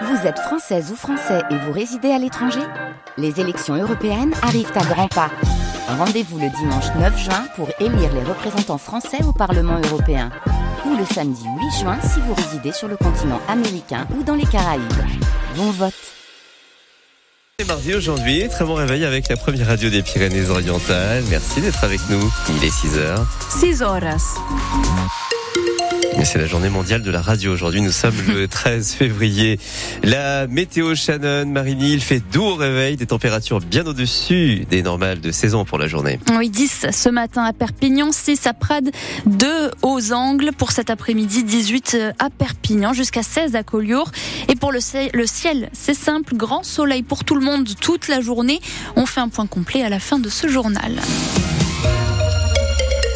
Vous êtes française ou français et vous résidez à l'étranger Les élections européennes arrivent à grands pas. Rendez-vous le dimanche 9 juin pour élire les représentants français au Parlement européen. Ou le samedi 8 juin si vous résidez sur le continent américain ou dans les Caraïbes. Bon vote C'est mardi aujourd'hui, très bon réveil avec la première radio des Pyrénées-Orientales. Merci d'être avec nous. Il est 6h. 6 horas. C'est la journée mondiale de la radio. Aujourd'hui, nous sommes le 13 février. La météo Shannon, Marigny, il fait doux au réveil, des températures bien au-dessus des normales de saison pour la journée. Oui, 10 ce matin à Perpignan, 6 à Prades, 2 aux Angles. Pour cet après-midi, 18 à Perpignan, jusqu'à 16 à Collioure. Et pour le ciel, le ciel, c'est simple, grand soleil pour tout le monde toute la journée. On fait un point complet à la fin de ce journal.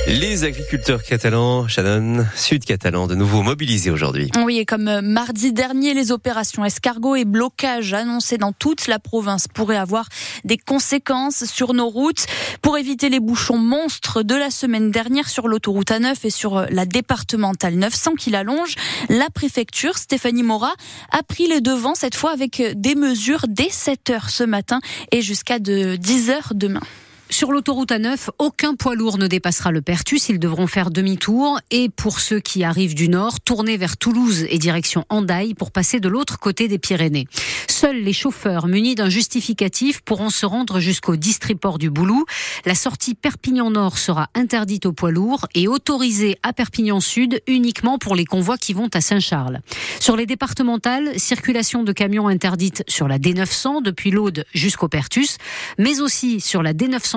Les agriculteurs catalans, Shannon, sud-catalans, de nouveau mobilisés aujourd'hui. Oui, et comme euh, mardi dernier, les opérations escargot et blocage annoncés dans toute la province pourraient avoir des conséquences sur nos routes. Pour éviter les bouchons monstres de la semaine dernière sur l'autoroute A9 et sur euh, la départementale 900 qui l'allonge, la préfecture, Stéphanie Mora, a pris les devants cette fois avec euh, des mesures dès 7 heures ce matin et jusqu'à de 10 heures demain. Sur l'autoroute A9, aucun poids lourd ne dépassera le Pertus. Ils devront faire demi-tour. Et pour ceux qui arrivent du nord, tourner vers Toulouse et direction Andaille pour passer de l'autre côté des Pyrénées. Seuls les chauffeurs munis d'un justificatif pourront se rendre jusqu'au distriport du Boulou. La sortie Perpignan Nord sera interdite aux poids lourds et autorisée à Perpignan Sud uniquement pour les convois qui vont à Saint-Charles. Sur les départementales, circulation de camions interdite sur la D900 depuis l'Aude jusqu'au Pertus, mais aussi sur la D900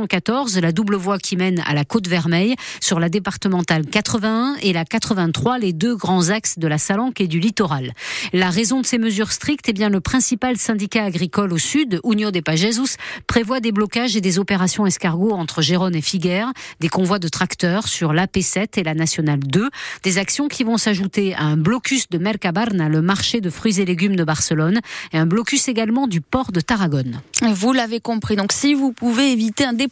la double voie qui mène à la Côte Vermeille, sur la départementale 81 et la 83, les deux grands axes de la Salanque et du littoral. La raison de ces mesures strictes, est bien le principal syndicat agricole au sud, Union des Pagesus, prévoit des blocages et des opérations escargots entre Gérone et Figueres, des convois de tracteurs sur l'AP7 et la Nationale 2, des actions qui vont s'ajouter à un blocus de Mercabarna, le marché de fruits et légumes de Barcelone, et un blocus également du port de Tarragone. Vous l'avez compris, donc si vous pouvez éviter un déplacement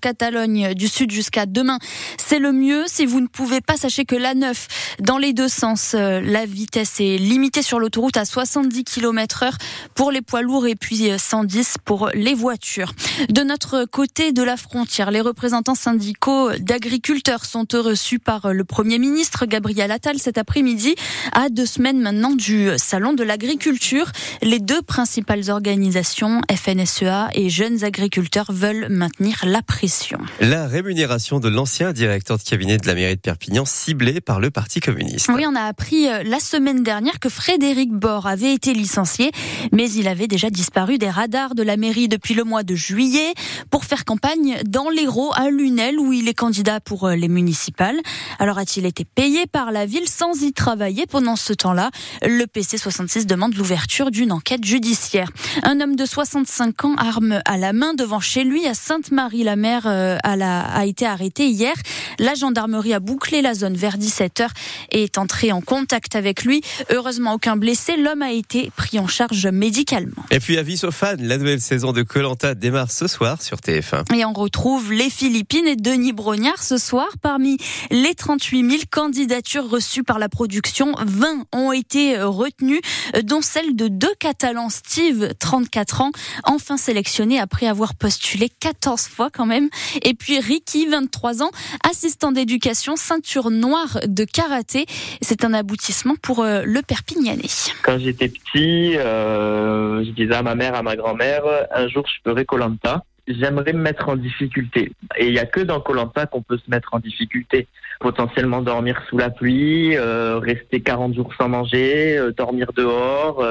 Catalogne du Sud jusqu'à demain, c'est le mieux. Si vous ne pouvez pas, sachez que la 9, dans les deux sens, euh, la vitesse est limitée sur l'autoroute à 70 km heure pour les poids lourds et puis 110 pour les voitures. De notre côté de la frontière, les représentants syndicaux d'agriculteurs sont reçus par le Premier ministre Gabriel Attal cet après-midi à deux semaines maintenant du Salon de l'agriculture. Les deux principales organisations, FNSEA et Jeunes agriculteurs, veulent maintenir la pression. La rémunération de l'ancien directeur de cabinet de la mairie de Perpignan ciblée par le Parti communiste. Oui, on a appris euh, la semaine dernière que Frédéric Bord avait été licencié, mais il avait déjà disparu des radars de la mairie depuis le mois de juillet pour faire campagne dans l'Hérault à Lunel où il est candidat pour euh, les municipales. Alors a-t-il été payé par la ville sans y travailler pendant ce temps-là? Le PC66 demande l'ouverture d'une enquête judiciaire. Un homme de 65 ans, arme à la main devant chez lui à Sainte-Marie la mère euh, a, été arrêtée hier. La gendarmerie a bouclé la zone vers 17h et est entrée en contact avec lui. Heureusement, aucun blessé. L'homme a été pris en charge médicalement. Et puis, avis aux fans, la nouvelle saison de Colanta démarre ce soir sur TF1. Et on retrouve les Philippines et Denis Brognard ce soir. Parmi les 38 000 candidatures reçues par la production, 20 ont été retenues, dont celle de deux Catalans, Steve, 34 ans, enfin sélectionné après avoir postulé 14 fois quand même. Et puis Ricky, 23 ans, assistant d'éducation, ceinture noire de karaté. C'est un aboutissement pour euh, le Perpignanais. Quand j'étais petit, euh, je disais à ma mère, à ma grand-mère, un jour je ferai Colanta. J'aimerais me mettre en difficulté. Et il n'y a que dans Colanta qu'on peut se mettre en difficulté. Potentiellement dormir sous la pluie, euh, rester 40 jours sans manger, dormir dehors.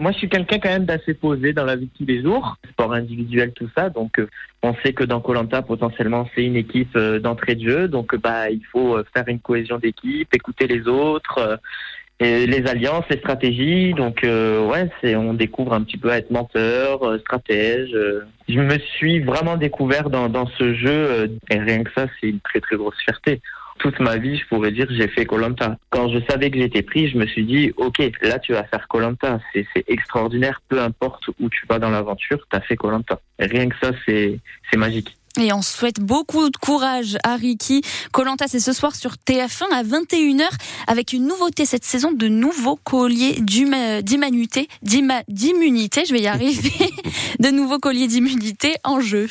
Moi, je suis quelqu'un quand même d'assez posé dans la vie de tous les jours, sport individuel, tout ça. Donc, euh, on sait que dans Colanta, potentiellement, c'est une équipe euh, d'entrée de jeu. Donc, bah, il faut euh, faire une cohésion d'équipe, écouter les autres, les alliances, les stratégies. Donc, ouais, c'est on découvre un petit peu à être menteur, stratège. Je me suis vraiment découvert dans ce jeu, et rien que ça, c'est une très très grosse fierté toute ma vie, je pourrais dire j'ai fait Colanta. Quand je savais que j'étais pris, je me suis dit ok, là tu vas faire Colanta, c'est extraordinaire, peu importe où tu vas dans l'aventure, t'as fait Colanta. Rien que ça, c'est magique. Et on souhaite beaucoup de courage à Ricky. Colanta, c'est ce soir sur TF1 à 21h avec une nouveauté cette saison de nouveaux colliers d'immunité, d'immunité, je vais y arriver, de nouveaux colliers d'immunité en jeu.